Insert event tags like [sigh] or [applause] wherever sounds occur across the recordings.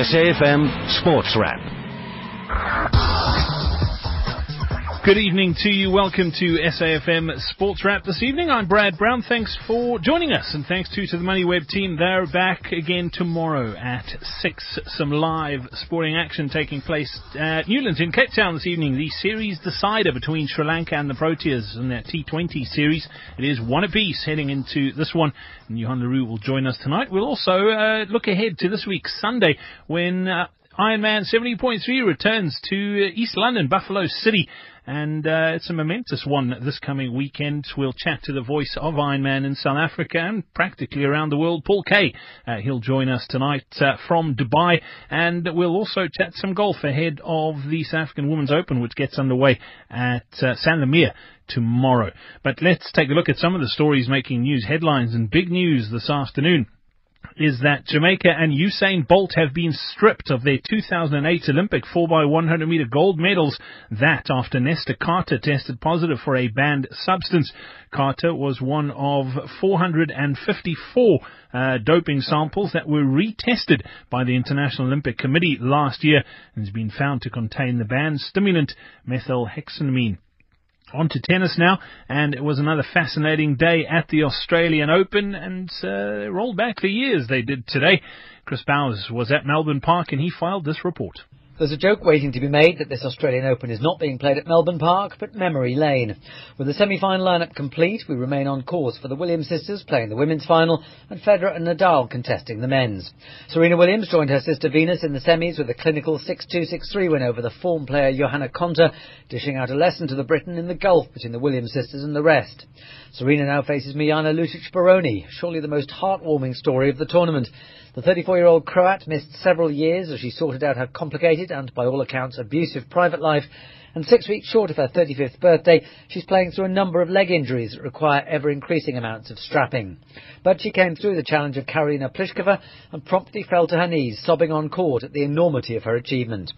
SAFM Sports Wrap. Good evening to you. Welcome to SAFM Sports Wrap this evening. I'm Brad Brown. Thanks for joining us, and thanks too to the MoneyWeb team. They're back again tomorrow at six. Some live sporting action taking place at Newlands in Cape Town this evening. The series decider between Sri Lanka and the Proteas in their T20 series. It is one apiece heading into this one. And Johan Leroux will join us tonight. We'll also uh, look ahead to this week's Sunday when. Uh, Ironman 70.3 returns to uh, East London, Buffalo City and uh, it's a momentous one this coming weekend. We'll chat to the voice of Ironman in South Africa and practically around the world, Paul Kaye. Uh, he'll join us tonight uh, from Dubai, and we'll also chat some golf ahead of the South African Women's Open, which gets underway at uh, San Lameer tomorrow. But let's take a look at some of the stories making news headlines and big news this afternoon is that Jamaica and Usain Bolt have been stripped of their 2008 Olympic 4x100 meter gold medals. That after Nesta Carter tested positive for a banned substance. Carter was one of 454 uh, doping samples that were retested by the International Olympic Committee last year and has been found to contain the banned stimulant methylhexaneamine. On to tennis now, and it was another fascinating day at the Australian Open, and uh, rolled back the years they did today. Chris Bowers was at Melbourne Park, and he filed this report. There's a joke waiting to be made that this Australian Open is not being played at Melbourne Park, but memory lane. With the semi-final lineup complete, we remain on course for the Williams sisters playing the women's final and Federer and Nadal contesting the men's. Serena Williams joined her sister Venus in the semis with a clinical 6-2-6-3 win over the form player Johanna Konta, dishing out a lesson to the Briton in the gulf between the Williams sisters and the rest. Serena now faces Mirjana Lucic Baroni, surely the most heartwarming story of the tournament. The 34-year-old Croat missed several years as she sorted out her complicated and, by all accounts, abusive private life. And six weeks short of her 35th birthday, she's playing through a number of leg injuries that require ever-increasing amounts of strapping. But she came through the challenge of Karolina Pliskova and promptly fell to her knees, sobbing on court at the enormity of her achievement.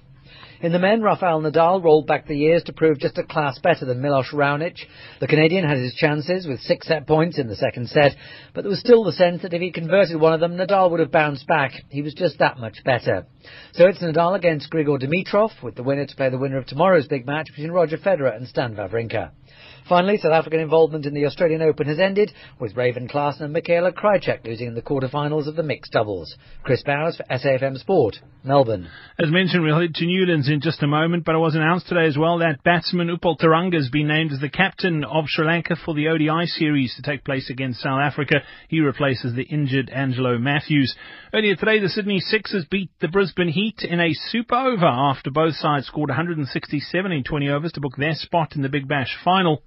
In the men, Rafael Nadal rolled back the years to prove just a class better than Milos Raonic. The Canadian had his chances with six set points in the second set, but there was still the sense that if he converted one of them, Nadal would have bounced back. He was just that much better. So it's Nadal against Grigor Dimitrov, with the winner to play the winner of tomorrow's big match between Roger Federer and Stan Wawrinka. Finally, South African involvement in the Australian Open has ended, with Raven Klaasen and Michaela Krajicek losing in the quarterfinals of the mixed doubles. Chris Bowers for SAFM Sport, Melbourne. As mentioned, we'll head to Newlands in just a moment, but it was announced today as well that batsman Upul Tharanga has been named as the captain of Sri Lanka for the ODI series to take place against South Africa. He replaces the injured Angelo Mathews. Earlier today, the Sydney Sixers beat the Brisbane Heat in a super over after both sides scored 167 in 20 overs to book their spot in the Big Bash final.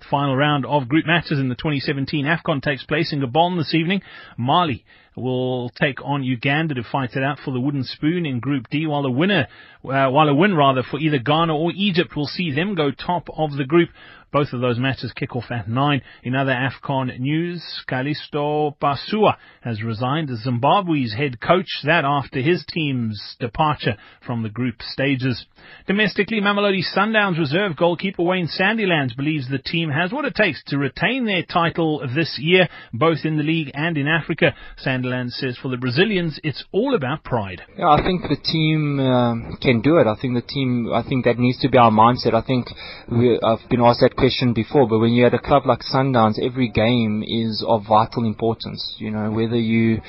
The final round of group matches in the 2017 AFCON takes place in Gabon this evening. Mali will take on Uganda to fight it out for the wooden spoon in Group D, while the winner, uh, while a win rather for either Ghana or Egypt will see them go top of the group. Both of those matches kick off at 9. In other AFCON news, Callisto Pasuwa has resigned as Zimbabwe's head coach, that after his team's departure from the group stages. Domestically, Mamelodi Sundowns reserve goalkeeper Wayne Sandilands believes the team has what it takes to retain their title this year, both in the league and in Africa. Sandilands says for the Brazilians, it's all about pride. Yeah, I think the team um, can do it. I think the team, I think that needs to be our mindset. I think we, I've been asked that question before, but when you're at a club like Sundowns, every game is of vital importance. You know, whether you,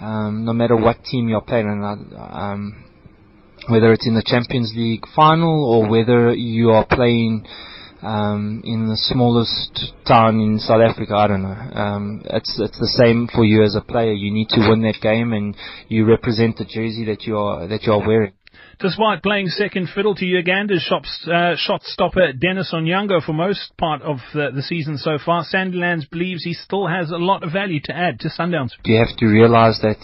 um, no matter what team you're playing, um, whether it's in the Champions League final or whether you are playing um, in the smallest town in South Africa, I don't know. Um, it's it's the same for you as a player. You need to win that game, and you represent the jersey that you are that you are wearing. Despite playing second fiddle to Uganda's shops, uh, shot stopper Dennis Onyango for most part of the, the, season so far, Sandilands believes he still has a lot of value to add to Sundowns. You have to realize that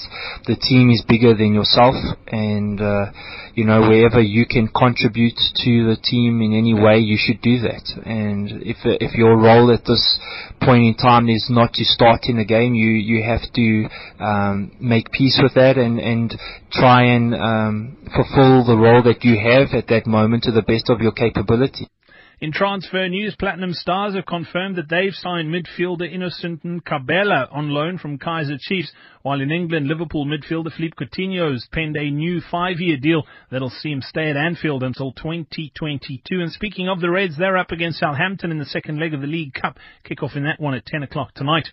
the team is bigger than yourself, and uh, you know wherever you can contribute to the team in any way, you should do that. And if if your role at this point in time is not to start in the game, you you have to um, make peace with that and and try and um, fulfill the role that you have at that moment to the best of your capability. In transfer news, Platinum Stars have confirmed that they've signed midfielder Innocent Nkabela on loan from Kaizer Chiefs, while in England, Liverpool midfielder Philippe Coutinho's penned a new five-year deal that'll see him stay at Anfield until 2022. And speaking of the Reds, they're up against Southampton in the second leg of the League Cup. Kick off in that one at 10 o'clock tonight.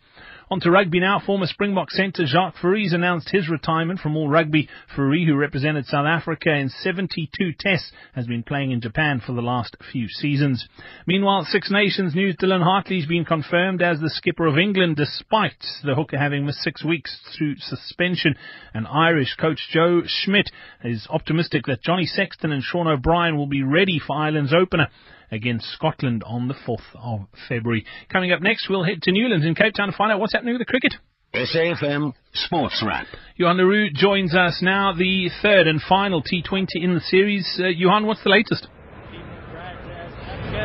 On to rugby now. Former Springbok centre Jacques Fourie's announced his retirement from all rugby. Fourie, who represented South Africa in 72 tests, has been playing in Japan for the last few seasons. Meanwhile, Six Nations news Dylan Hartley's been confirmed as the skipper of England despite the hooker having missed six weeks through suspension. And Irish coach Joe Schmidt is optimistic that Johnny Sexton and Sean O'Brien will be ready for Ireland's opener against Scotland on the 4th of February. Coming up next, we'll head to Newlands in Cape Town to find out what's happening with the cricket. SAFM Sports Wrap. Johan Leroux joins us now, the third and final T20 in the series. Uh, Johan, what's the latest?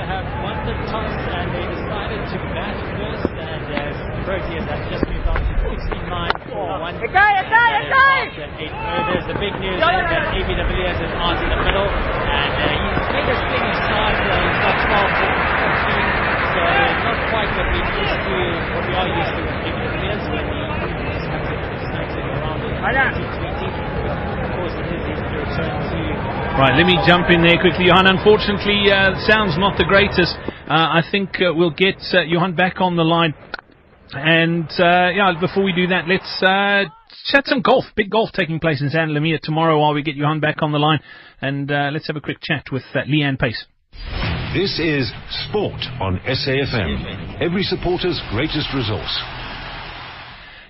have won the toss and they decided to bat first and as Proteas have just moved on to 69 for one. Murders. The big news is that AB de Villiers is out in the middle and uh, he's made a steady start. Uh, he's got 12 for 14, so not quite what we used to, what we are used to with AB de Villiers when he just comes in and it around the T20. Of course, it is his return to Right, let me jump in there quickly, Johan. Unfortunately, uh, sounds not the greatest. Uh, I think uh, we'll get uh, Johan back on the line. And uh, yeah, before we do that, let's uh, chat some golf. Big golf taking place in San Lameer tomorrow while we get Johan back on the line. And uh, let's have a quick chat with uh, Lee-Anne Pace. This is Sport on SAFM. Every supporter's greatest resource.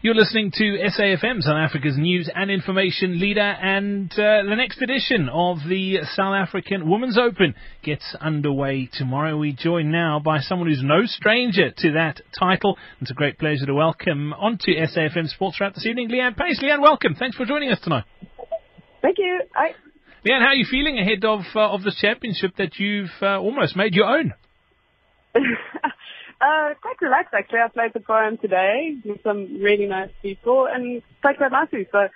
You're listening to SAFM, South Africa's news and information leader, and uh, the next edition of the South African Women's Open gets underway tomorrow. We join now by someone who's no stranger to that title. It's a great pleasure to welcome onto SAFM Sports Wrap this evening, Lee-Anne Pace. Leanne, welcome. Thanks for joining us tonight. Thank you. I, Leanne, how are you feeling ahead of uh, of this championship that you've uh, almost made your own? [laughs] uh, quite relaxed actually. I played the pro am today with some really nice people and played quite nicely. So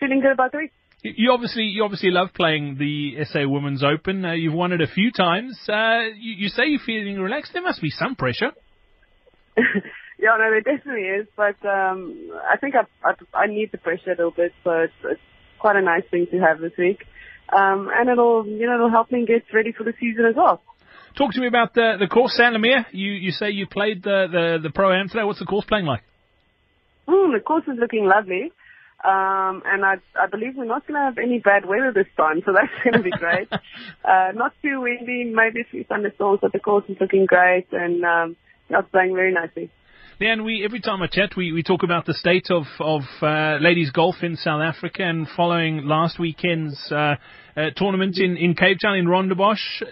feeling good about the week. You- You obviously you obviously love playing the SA Women's Open. Uh, you've won it a few times. Uh, you, you say you're feeling relaxed. There must be some pressure. [laughs] yeah, no, there definitely is. But um, I think I, I I need the pressure a little bit. So it's, it's quite a nice thing to have this week. Um, and it'll you know it'll help me get ready for the season as well. Talk to me about the the course, San Lameer. You you say you played the the, the pro am today. What's the course playing like? Mm, the course is looking lovely. Um, and I, I believe we're not going to have any bad weather this time, so [laughs] that's going to be great. [laughs] uh, not too windy, maybe a few thunderstorms, but the course is looking great, and um, it's playing very nicely. Leanne, we every time I chat, we, we talk about the state of of uh, ladies golf in South Africa, and following last weekend's uh, uh, tournament in, in Cape Town in Rondebosch, uh,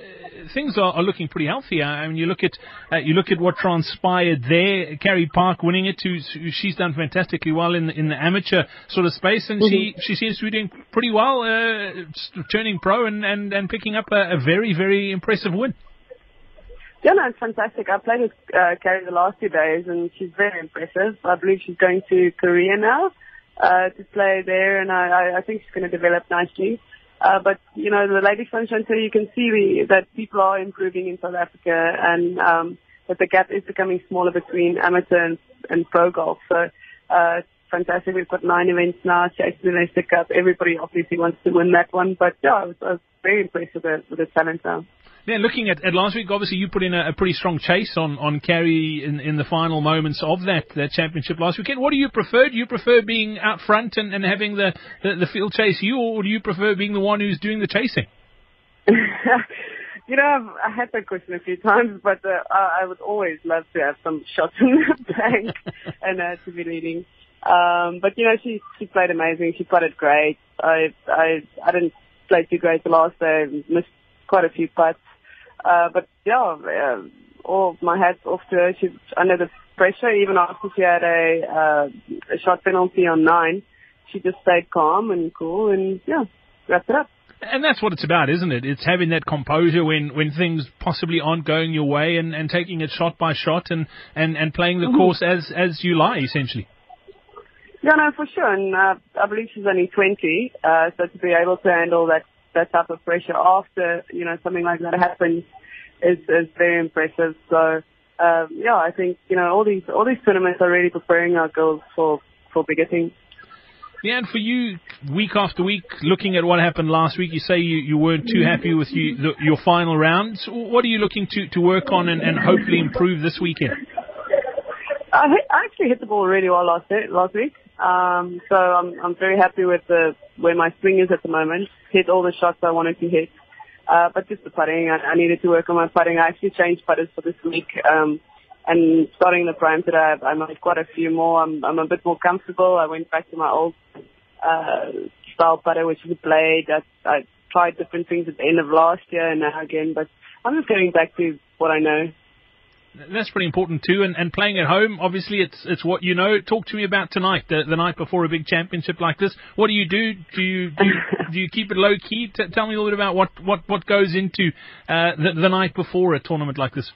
things are, are looking pretty healthy. I mean, you look at uh, you look at what transpired there. Carrie Park winning it, who's, who she's done fantastically well in the, in the amateur sort of space, and she she seems to be doing pretty well, uh, turning pro and, and, and picking up a, a very very impressive win. Yeah, no, it's fantastic. I played with uh, Carrie the last two days, and she's very impressive. I believe she's going to Korea now uh, to play there, and I, I think she's going to develop nicely. Uh, but you know, the Lady Sunshine Tour, you can see we, that people are improving in South Africa, and um, that the gap is becoming smaller between amateur and, and pro golf. So uh, fantastic. We've got nine events now. Chasing the Domestic Cup. Everybody obviously wants to win that one, but yeah, I was, I was very impressed with the with the talent now. Yeah, looking at, at last week, obviously you put in a, a pretty strong chase on, on Carrie in, in the final moments of that, that championship last weekend. What do you prefer? Do you prefer being out front and, and having the, the, the field chase you, or do you prefer being the one who's doing the chasing? [laughs] you know, I've, I had that question a few times, but uh, I, I would always love to have some shots [laughs] in the bank [laughs] and uh, to be leading. Um, but you know, she she played amazing. She putted great. I I I didn't play too great the last day. Missed quite a few putts. Uh, but yeah, uh, all my hats off to her. She's under the pressure, even after she had a, uh, a shot penalty on nine. She just stayed calm and cool and yeah, wrapped it up. And that's what it's about, isn't it? It's having that composure when, when things possibly aren't going your way and, and taking it shot by shot and, and, and playing the Mhm. course as, as you lie, essentially. Yeah, no, for sure. And uh, I believe she's only 20, uh, so to be able to handle that that type of pressure after you know something like that happens is is very impressive. So um, yeah, I think you know all these all these tournaments are really preparing our girls for for bigger things. Yeah, and for you, week after week, looking at what happened last week, you say you, you weren't too happy with you, the, your final rounds. What are you looking to, to work on and, and hopefully improve this weekend? I, hit, I actually hit the ball really well last last week. Um, so I'm I'm very happy with the where my swing is at the moment. Hit all the shots I wanted to hit. Uh, but just the putting, I, I needed to work on my putting. I actually changed putters for this week. Um, and starting the prime today, I, I made quite a few more. I'm, I'm a bit more comfortable. I went back to my old, uh, style putter, which is a blade. I, I tried different things at the end of last year and now again, but I'm just going back to what I know. That's pretty important too, and, and playing at home, obviously, it's it's what you know. Talk to me about tonight, the, the night before a big championship like this. What do you do? Do you do you, [laughs] do you keep it low key? T- tell me a little bit about what what what goes into uh, the, the night before a tournament like this.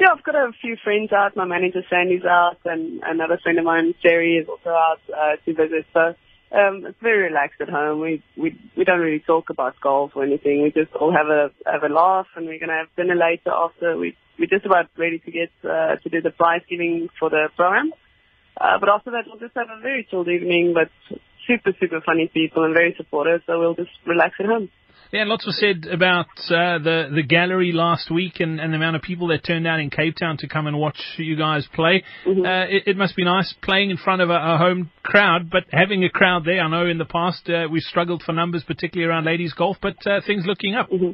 Yeah, I've got a few friends out. My manager Sandy's out, and another friend of mine, Jerry, is also out uh, to visit. So um, it's very relaxed at home. We we we don't really talk about golf or anything. We just all have a have a laugh, and we're gonna have dinner later after we we're just about ready to get uh, to do the prize giving for the pro am. Uh, but after that, we'll just have a very chilled evening, but super, super funny people and very supportive, so we'll just relax at home. Yeah, lots was said about uh, the the gallery last week and, and the amount of people that turned out in Cape Town to come and watch you guys play. Mm-hmm. Uh, it, it must be nice playing in front of a, a home crowd, but having a crowd there. I know in the past uh, we've struggled for numbers, particularly around ladies golf, but uh, things looking up. Mm-hmm.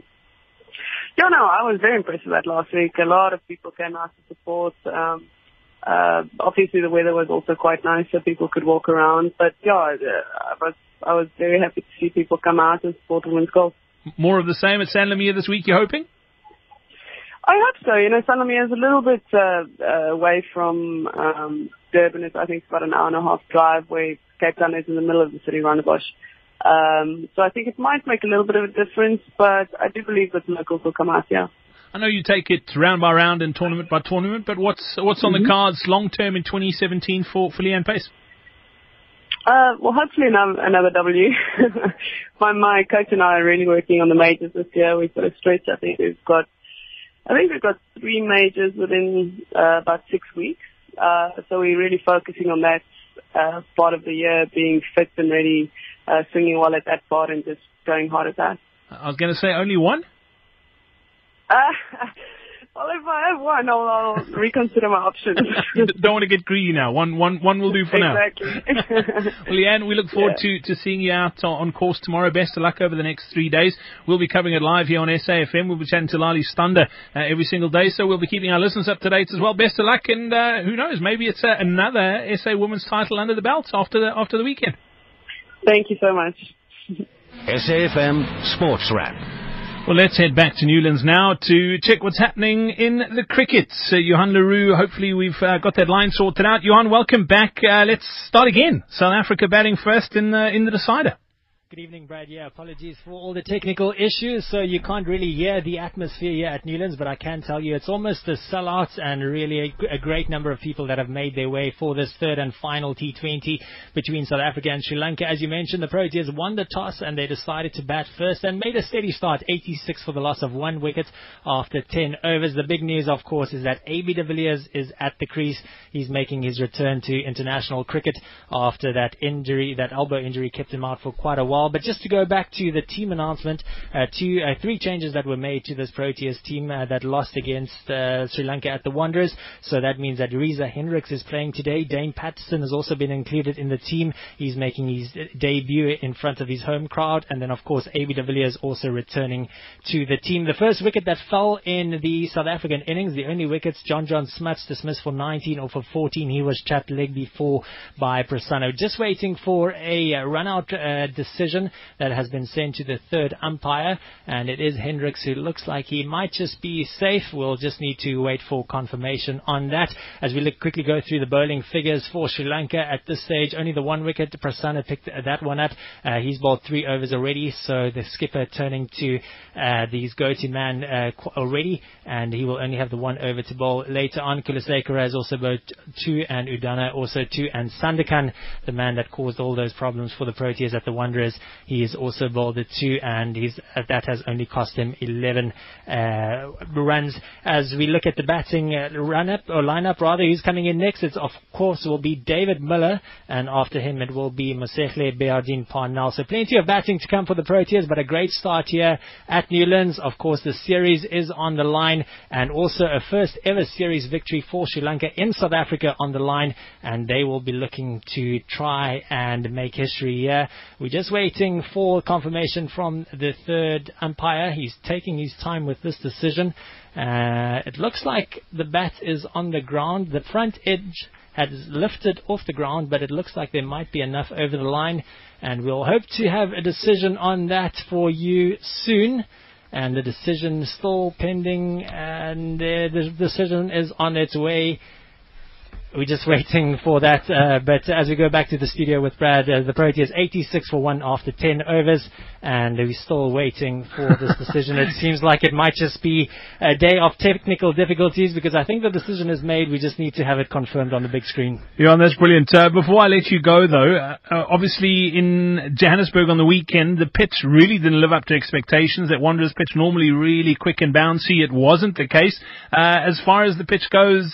Yeah, no, I was very impressed with that last week. A lot of people came out to support. Um, uh, obviously the weather was also quite nice, so people could walk around. But yeah, uh, I was I was very happy to see people come out and support women's golf. More of the same at San Lameer this week. You're hoping? I hope so. You know, San Lameer is a little bit uh, uh, away from um, Durban. It's, I think it's about an hour and a half drive. Where Cape Town is in the middle of the city, Rondebosch. Um, so I think it might make a little bit of a difference, but I do believe that locals will come out. Yeah. I know you take it round by round and tournament by tournament, but what's what's on Mm-hmm. the cards long term in 2017 for for Lee-Anne Pace? Uh, well, hopefully another, another W. [laughs] my, my coach and I are really working on the majors this year. We've got a stretch. I think we've got, I think we've got three majors within uh, about six weeks. Uh, so we're really focusing on that uh, part of the year, being fit and ready, uh, swinging well at that part, and just going hard at that. I was going to say only one. Uh, [laughs] well, if I have one, I'll, I'll reconsider my options. [laughs] Don't want to get greedy now. One one one will do for now. exactly. [laughs] Well, Leanne, we look forward Yeah. to, to seeing you out on, on course tomorrow. Best of luck over the next three days. We'll be covering it live here on SAFM. We'll be chatting to Lali Stunder uh, every single day, so we'll be keeping our listeners up to date as well. Best of luck, and uh, who knows, maybe it's uh, another SA Women's title under the belt after the after the weekend. Thank you so much. SAFM Sports Wrap. Well, let's head back to Newlands now to check what's happening in the cricket. Uh, Johan Leroux, hopefully we've uh, got that line sorted out. Johan, welcome back. Uh, let's start again. South Africa batting first in the, in the decider. Good evening, Brad. Yeah, apologies for all the technical issues. So you can't really hear the atmosphere here at Newlands, but I can tell you it's almost a sellout and really a, a great number of people that have made their way for this third and final T20 between South Africa and Sri Lanka. As you mentioned, the Proteas won the toss and they decided to bat first and made a steady start, 86 for the loss of one wicket after 10 overs. The big news, of course, is that AB de Villiers is at the crease. He's making his return to international cricket after that injury, that elbow injury kept him out for quite a while. But just to go back to the team announcement, uh, two, uh, three changes that were made to this Proteas team uh, that lost against uh, Sri Lanka at the Wanderers. So that means that Reza Hendricks is playing today. Dane Paterson has also been included in the team. He's making his debut in front of his home crowd. And then, of course, AB de Villiers also returning to the team. The first wicket that fell in the South African innings, the only wickets, Jon-Jon Smuts dismissed for 19 or for 14. He was chapped leg before by Prasanna. Just waiting for a uh, run-out uh, decision that has been sent to the third umpire, and it is Hendricks who looks like he might just be safe. We'll just need to wait for confirmation on that. As we look, quickly go through the bowling figures for Sri Lanka at this stage, only the one wicket. Prasanna picked that one up. Uh, he's bowled three overs already, so the skipper turning to uh, these go-to man uh, already, and he will only have the one over to bowl later on. Kulasekara has also bowled two, and Udana also two, and Sandakan, the man that caused all those problems for the Proteas at the Wanderers, overs. He has also bowled it two, and that has only cost him 11 uh, runs. As we look at the batting uh, run-up, or line-up rather, who's coming in next? It's, of course, will be David Miller, and after him it will be Mosehle Behardien Parnell. So plenty of batting to come for the Proteas, but a great start here at Newlands. Of course, the series is on the line, and also a first ever series victory for Sri Lanka in South Africa on the line, and they will be looking to try and make history here. We're just waiting for confirmation from the third umpire. He's taking his time with this decision. Uh, it looks like the bat is on the ground. The front edge has lifted off the ground, but it looks like there might be enough over the line. And we'll hope to have a decision on that for you soon. And the decision is still pending, and uh, the decision is on its way. We're just waiting for that. Uh, but as we go back to the studio with Brad, uh, the Proteas 86 for one after 10 overs, and we're still waiting for this [laughs] decision. it seems like it might just be a day of technical difficulties because I think the decision is made. We just need to have it confirmed on the big screen. Yeah, that's brilliant. Uh, before I let you go, though, uh, uh, obviously in Johannesburg on the weekend, the pitch really didn't live up to expectations. That Wanderers pitch normally really quick and bouncy. It wasn't the case. Uh, as far as the pitch goes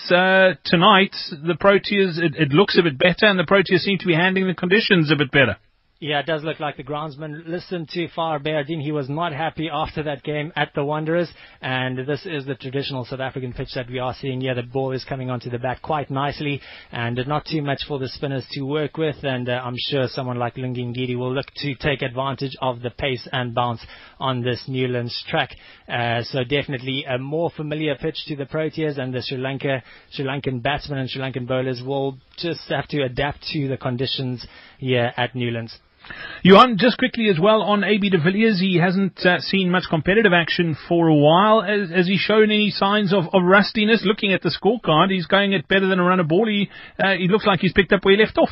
tonight, the Proteas, it, it looks a bit better, and the Proteas seem to be handling the conditions a bit better. Yeah, it does look like the groundsman listened to Far Behardien. He was not happy after that game at the Wanderers, and this is the traditional South African pitch that we are seeing here. The ball is coming onto the bat quite nicely, and not too much for the spinners to work with, and uh, I'm sure someone like Lungi Ngidi will look to take advantage of the pace and bounce on this Newlands track. Uh, so definitely a more familiar pitch to the Proteas, and the Sri Lanka, Sri Lankan batsmen and Sri Lankan bowlers will just have to adapt to the conditions here at Newlands. Johan, just quickly as well on AB de Villiers, he hasn't uh, seen much competitive action for a while. Has, has he shown any signs of, of, rustiness? Looking at the scorecard, he's going at better than a run of ball. He, uh, he looks like he's picked up where he left off.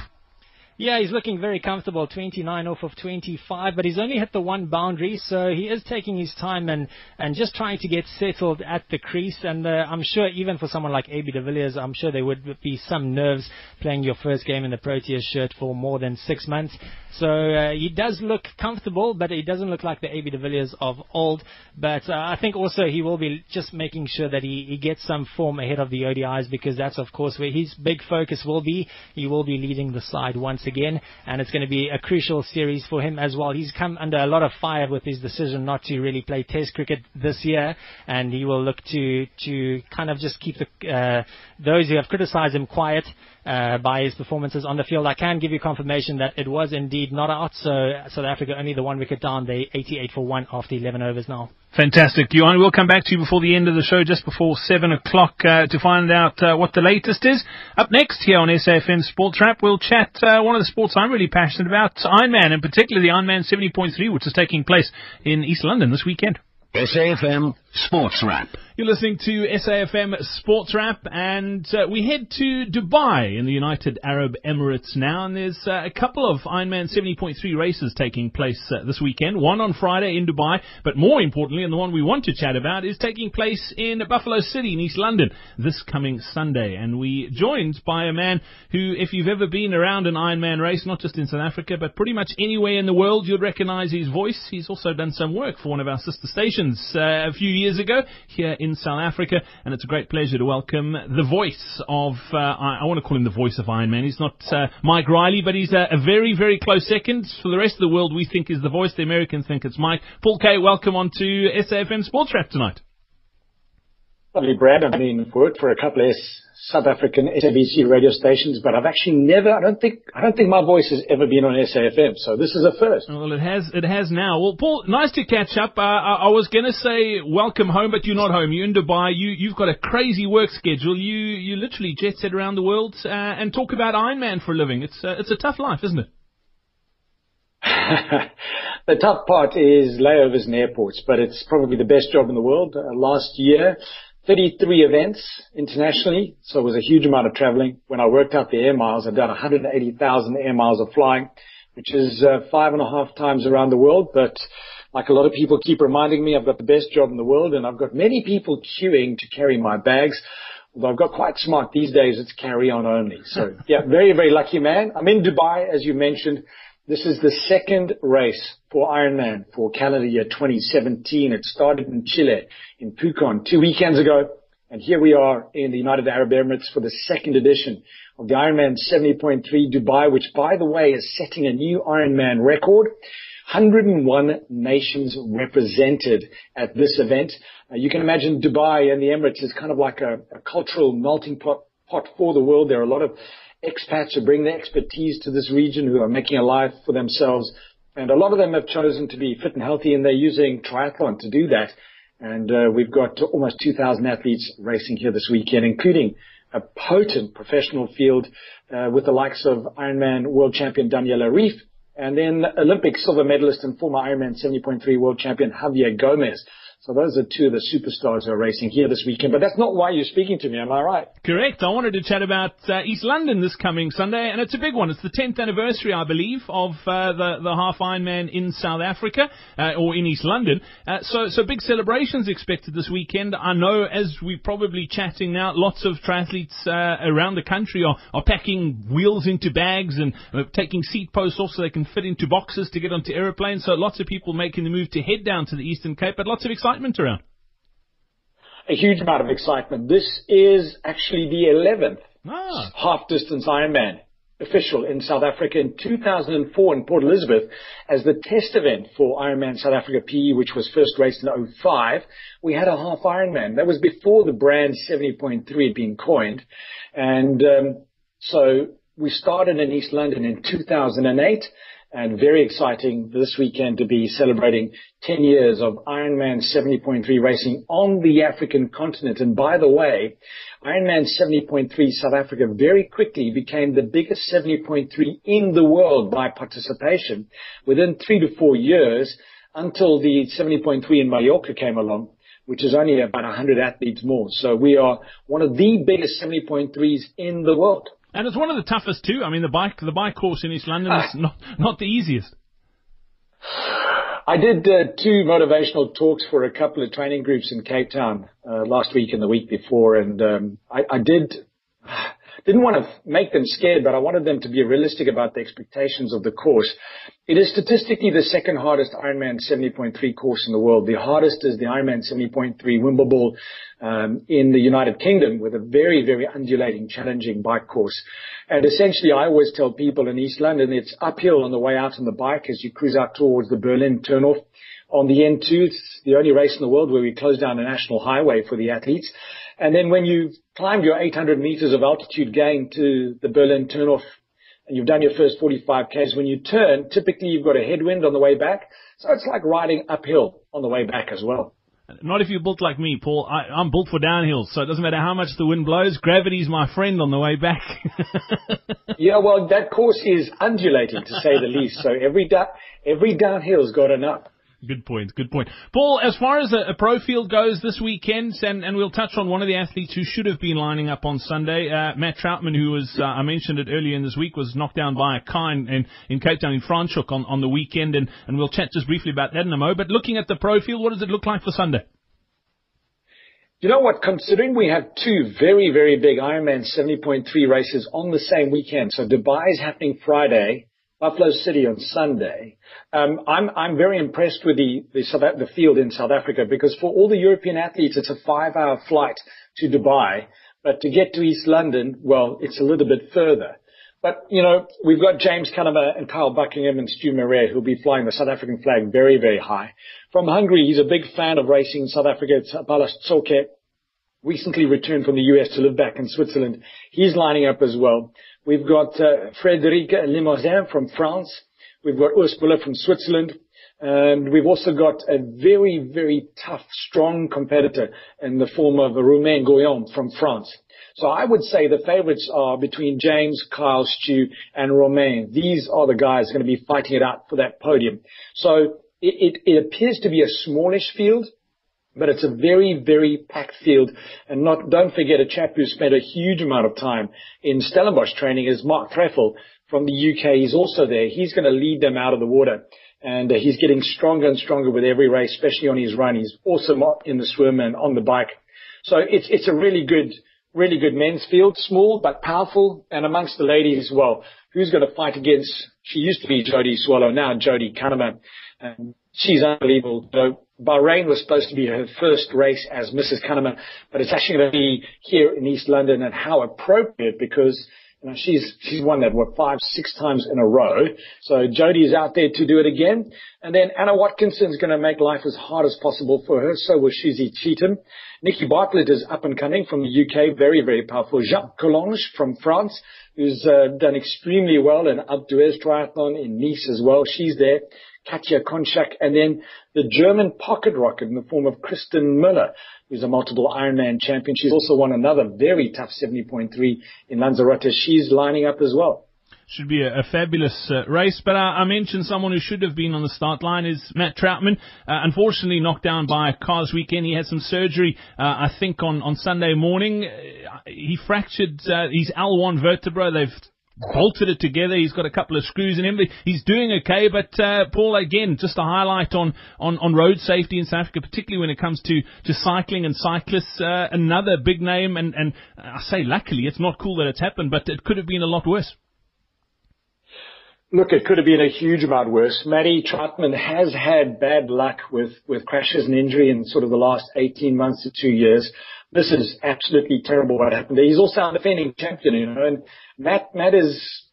Yeah, he's looking very comfortable, 29 off of 25, but he's only hit the one boundary, so he is taking his time and, and just trying to get settled at the crease. And uh, I'm sure even for someone like AB de Villiers, I'm sure there would be some nerves playing your first game in the Proteas shirt for more than six months. So uh, he does look comfortable, but he doesn't look like the AB de Villiers of old. But uh, I think also he will be just making sure that he, he gets some form ahead of the ODIs because that's of course where his big focus will be. He will be leading the side once again, and it's going to be a crucial series for him as well. He's come under a lot of fire with his decision not to really play Test cricket this year, and he will look to to kind of just keep the uh, those who have criticised him quiet by his performances on the field. I can give you confirmation that it was indeed not out. So South Africa only the one wicket down. They 88 for one after 11 overs now. Fantastic. Johan, we'll come back to you before the end of the show, just before 7 o'clock, uh, to find out uh, what the latest is. Up next here on SAFM Sports Wrap, we'll chat uh, one of the sports I'm really passionate about, Ironman, and particularly the Ironman 70.3, which is taking place in East London this weekend. SAFM Sports Wrap. You're listening to SAFM Sports Wrap, and uh, we head to Dubai in the United Arab Emirates now, and there's uh, a couple of Ironman 70.3 races taking place uh, this weekend. One on Friday in Dubai, but more importantly, and the one we want to chat about, is taking place in Buffalo City in East London this coming Sunday. And we joined by a man who, if you've ever been around an Ironman race, not just in South Africa, but pretty much anywhere in the world, you'd recognize his voice. He's also done some work for one of our sister stations uh, a few years ago here in South Africa, and it's a great pleasure to welcome the voice of, uh, I, I, want to call him the voice of Iron Man. He's not uh, Mike Reilly, but he's a, a, very, very close second. For the rest of the world, we think is the voice. The Americans think it's Mike. Paul Kaye, welcome on to SAFM Sports Wrap tonight. Lovely, Brad. I've been worked for a couple of South African SABC radio stations, but I've actually never, I don't think, I don't think my voice has ever been on SAFM, so this is a first. Well, it has, it has now. Well, Paul, nice to catch up. Uh, I, I, was going to say welcome home, but you're not home. You're in Dubai. You, you've got a crazy work schedule. You, you literally jet set around the world uh, and talk about Ironman for a living. It's, uh, it's a tough life, isn't it? [laughs] the tough part is layovers in airports, but it's probably the best job in the world. Uh, last year, 33 events internationally, so it was a huge amount of traveling. When I worked out the air miles, I'd done 180,000 air miles of flying, which is uh, five and a half times around the world. But like a lot of people keep reminding me, I've got the best job in the world, and I've got many people queuing to carry my bags. Although I've got quite smart these days, it's carry on only. So yeah, very, very lucky man. I'm in Dubai, as you mentioned. This is the second race for Ironman for calendar year 2017. It started in Chile, in Pucón, two weekends ago. And here we are in the United Arab Emirates for the second edition of the Ironman 70.3 Dubai, which by the way is setting a new Ironman record. 101 nations represented at this event. Uh, you can imagine Dubai and the Emirates is kind of like a, a cultural melting pot, pot for the world. There are a lot of expats who bring their expertise to this region who are making a life for themselves. And a lot of them have chosen to be fit and healthy and they're using triathlon to do that. And uh, we've got almost 2,000 athletes racing here this weekend, including a potent professional field uh, with the likes of Ironman world champion Daniela Ryf and then Olympic silver medalist and former Ironman 70.3 world champion Javier Gomez. So those are two of the superstars who are racing here this weekend. But that's not why you're speaking to me, am I right? Correct. I wanted to chat about uh, East London this coming Sunday, and it's a big one. It's the 10th anniversary, I believe, of uh, the the half Ironman in South Africa uh, or in East London. Uh, so so big celebrations expected this weekend. I know, as we're probably chatting now, lots of triathletes uh, around the country are, are packing wheels into bags and uh, taking seat posts off so they can fit into boxes to get onto aeroplanes. So lots of people making the move to head down to the Eastern Cape, but lots of excitement excitement around? A huge amount of excitement. This is actually the 11th ah. half distance Ironman official in South Africa in 2004 in Port Elizabeth as the test event for Ironman South Africa PE, which was first raced in 05. We had a half Ironman. That was before the brand 70.3 had been coined. And um, so we started in East London in 2008 and very exciting this weekend to be celebrating 10 years of Ironman 70.3 racing on the African continent. And by the way, Ironman 70.3 South Africa very quickly became the biggest 70.3 in the world by participation within three to four years until the 70.3 in Mallorca came along which is only about 100 athletes more. So we are one of the biggest 70.3s in the world. And it's one of the toughest too. I mean, the bike the bike course in East London is not not the easiest. I did uh, two motivational talks for a couple of training groups in Cape Town uh, last week and the week before, and um, I, I did didn't want to make them scared, but I wanted them to be realistic about the expectations of the course. It is statistically the second hardest Ironman 70.3 course in the world. The hardest is the Ironman 70.3 Wimbleball um, in the United Kingdom with a very, very undulating, challenging bike course. And essentially, I always tell people in East London, it's uphill on the way out on the bike as you cruise out towards the Berlin turnoff on the N2. It's the only race in the world where we close down a national highway for the athletes. And then when you've climbed your 800 meters of altitude gain to the Berlin turnoff and you've done your first 45 Ks, when you turn, typically you've got a headwind on the way back. So it's like riding uphill on the way back as well. Not if you're built like me, Paul. I, am built for downhill, so it doesn't matter how much the wind blows. Gravity's my friend on the way back. [laughs] yeah, well, that course is undulating to say the least. So every da- every downhill's got an up. Good point. Good point. Paul, as far as a, a, pro field goes this weekend, and, and we'll touch on one of the athletes who should have been lining up on Sunday, uh, Matt Trautman, who was, uh, I mentioned it earlier in this week, was knocked down by a car in, in, in Cape Town in Franschhoek on, on the weekend, and, and we'll chat just briefly about that in a moment. But looking at the pro field, what does it look like for Sunday? You know what? Considering we have two very, very big Ironman 70.3 races on the same weekend, so Dubai is happening Friday, Buffalo City on Sunday. Um, I'm I'm very impressed with the the, South, the field in South Africa because for all the European athletes, it's a five-hour flight to Dubai, but to get to East London, well, it's a little bit further. But you know, we've got James Cunnama and Kyle Buckingham and Stu Marais who'll be flying the South African flag very, very high. From Hungary, he's a big fan of racing in South Africa. It's Balazs Csoke recently returned from the US to live back in Switzerland. He's lining up as well. We've got uh, Frédéric Limousin from France. We've got Urs Buller from Switzerland. And we've also got a very, very tough, strong competitor in the form of Romain Guillaume from France. So I would say the favorites are between James, Kyle, Stu, and Romain. These are the guys going to be fighting it out for that podium. So it appears to be a smallish field, but it's a very, very packed field. And not, don't forget a chap who spent a huge amount of time in Stellenbosch training is Mark Threlfall from the UK. He's also there. He's going to lead them out of the water. And uh, he's getting stronger and stronger with every race, especially on his run. He's also in the swim and on the bike. So it's, it's a really good, really good men's field, small but powerful, and amongst the ladies as well. Who's going to fight against? She used to be Jodie Swallow, now Jodie Cunningham. And she's unbelievable. So Bahrain was supposed to be her first race as Mrs. Cunningham, but it's actually going to be here in East London, and how appropriate because know, she's she's won that what five, six times in a row. So Jodie is out there to do it again. And then Anna Watkinson is going to make life as hard as possible for her. So will Susie Cheetham. Nikki Bartlett is up and coming from the UK, very very powerful. Jacques Collonges from France, who's uh, done extremely well in Alpe d'Huez triathlon in Nice as well. She's there. Katja Konchak, and then the German pocket rocket in the form of Kristin Möller, who's a multiple Ironman champion. She's also won another very tough 70.3 in Lanzarote. She's lining up as well. Should be a, a fabulous uh, race, but uh, I mentioned someone who should have been on the start line is Matt Trautman. Uh, unfortunately, knocked down by a car this weekend. He had some surgery, uh, I think, on, on Sunday morning. Uh, he fractured uh, his L1 vertebra. They've bolted it together. He's got a couple of screws in him. He's doing okay, but uh, Paul, again, just a highlight on, on, on road safety in South Africa, particularly when it comes to, to cycling and cyclists. Uh, another big name, and, and I say luckily, it's not cool that it's happened, but it could have been a lot worse. Look, it could have been a huge amount worse. Matty Trautman has had bad luck with, with crashes and injury in sort of the last 18 months to two years. This is absolutely terrible what happened. He's also a defending champion, you know, and Matt, Matt is,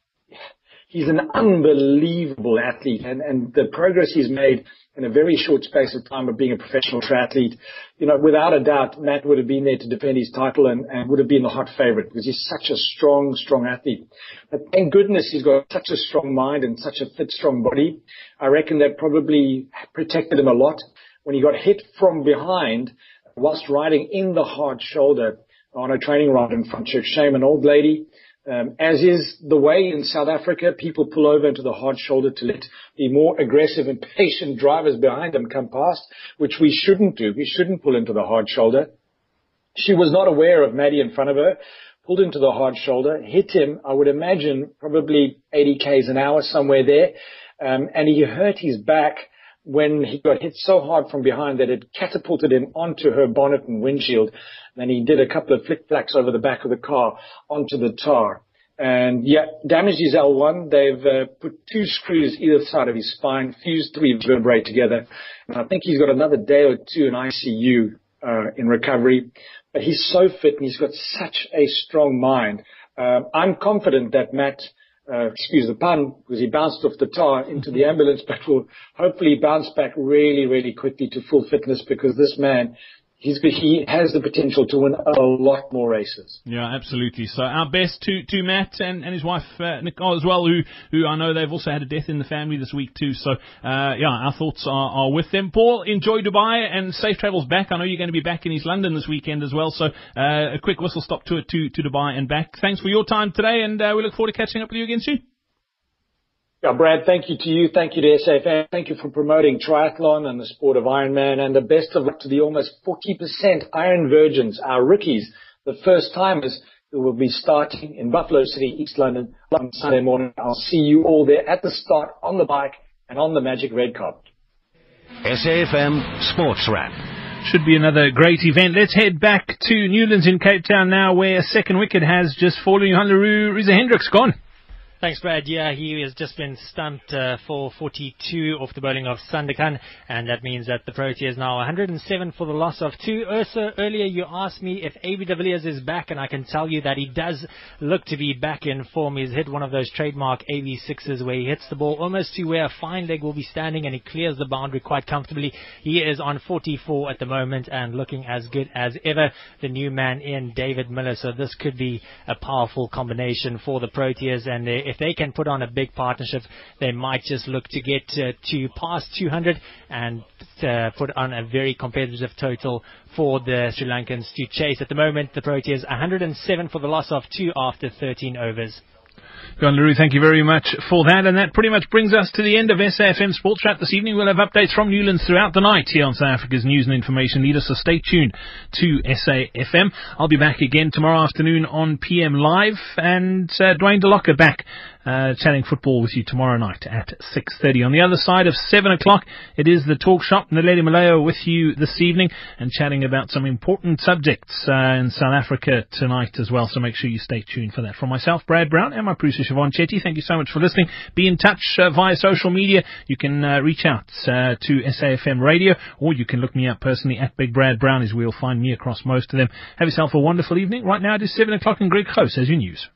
he's an unbelievable athlete and, and the progress he's made in a very short space of time of being a professional triathlete, you know, without a doubt, Matt would have been there to defend his title and, and would have been the hot favorite because he's such a strong, strong athlete. But thank goodness he's got such a strong mind and such a fit, strong body. I reckon that probably protected him a lot. When he got hit from behind whilst riding in the hard shoulder on a training ride in front, of Shame, an old lady, as is the way in South Africa, people pull over into the hard shoulder to let the more aggressive and patient drivers behind them come past, which we shouldn't do. We shouldn't pull into the hard shoulder. She was not aware of Maddie in front of her, pulled into the hard shoulder, hit him, I would imagine probably 80 k's an hour somewhere there, um, and he hurt his back when he got hit so hard from behind that it catapulted him onto her bonnet and windshield. Then he did a couple of flick flacks over the back of the car onto the tar. And yeah, damaged his L1. They've uh, put two screws either side of his spine, fused three vertebrae together. And I think he's got another day or two in ICU uh, in recovery. But he's so fit and he's got such a strong mind. Uh, I'm confident that Matt uh, excuse the pun, because he bounced off the tar into the ambulance, but will hopefully bounce back really, really quickly to full fitness because this man he's he has the potential to win a lot more races. Yeah, absolutely. So our best to to Matt and, and his wife uh, Nicole as well, who who I know they've also had a death in the family this week too. So uh, yeah, our thoughts are, are with them. Paul, enjoy Dubai and safe travels back. I know you're going to be back in East London this weekend as well. So uh, a quick whistle stop to to to Dubai and back. Thanks for your time today, and uh, we look forward to catching up with you again soon. Yeah, Brad, thank you to you. Thank you to SAFM. Thank you for promoting triathlon and the sport of Ironman. And the best of luck to the almost 40% Iron Virgins, our rookies, the first timers who will be starting in Buffalo City, East London on Sunday morning. I'll see you all there at the start on the bike and on the magic red carpet. SAFM Sports Wrap. Should be another great event. Let's head back to Newlands in Cape Town now, where a second wicket has just fallen. Johan le Roux, Reza Hendricks gone. Thanks, Brad. Yeah, he has just been stumped uh, for 42 off the bowling of Sandakan, and that means that the Proteas now 107 for the loss of two. Ursa, earlier you asked me if AB de Villiers is back, and I can tell you that he does look to be back in form. He's hit one of those trademark AB6s where he hits the ball almost to where a fine leg will be standing, and he clears the boundary quite comfortably. He is on 44 at the moment and looking as good as ever. The new man in David Miller, so this could be a powerful combination for the Proteas, and they if they can put on a big partnership, they might just look to get uh, to past 200 and uh, put on a very competitive total for the Sri Lankans to chase. At the moment, the Proteas 107 for the loss of two after 13 overs. John le Roux, thank you very much for that. And that pretty much brings us to the end of SAFM Sports Chat this evening. We'll have updates from Newlands throughout the night here on South Africa's News and Information Leader, so stay tuned to SAFM. I'll be back again tomorrow afternoon on PM Live, and uh, Dwayne DeLocca back uh, chatting football with you tomorrow night at 6.30. On the other side of 7 o'clock, it is the talk shop. Naledi Maleo with you this evening and chatting about some important subjects uh, in South Africa tonight as well. So make sure you stay tuned for that. From myself, Brad Brown, and my producer Siobhan Chetty, thank you so much for listening. Be in touch uh, via social media. You can uh, reach out uh, to SAFM Radio, or you can look me up personally at Big Brad Brown, as we'll find me across most of them. Have yourself a wonderful evening. Right now it is 7 o'clock and Greg Close as your news.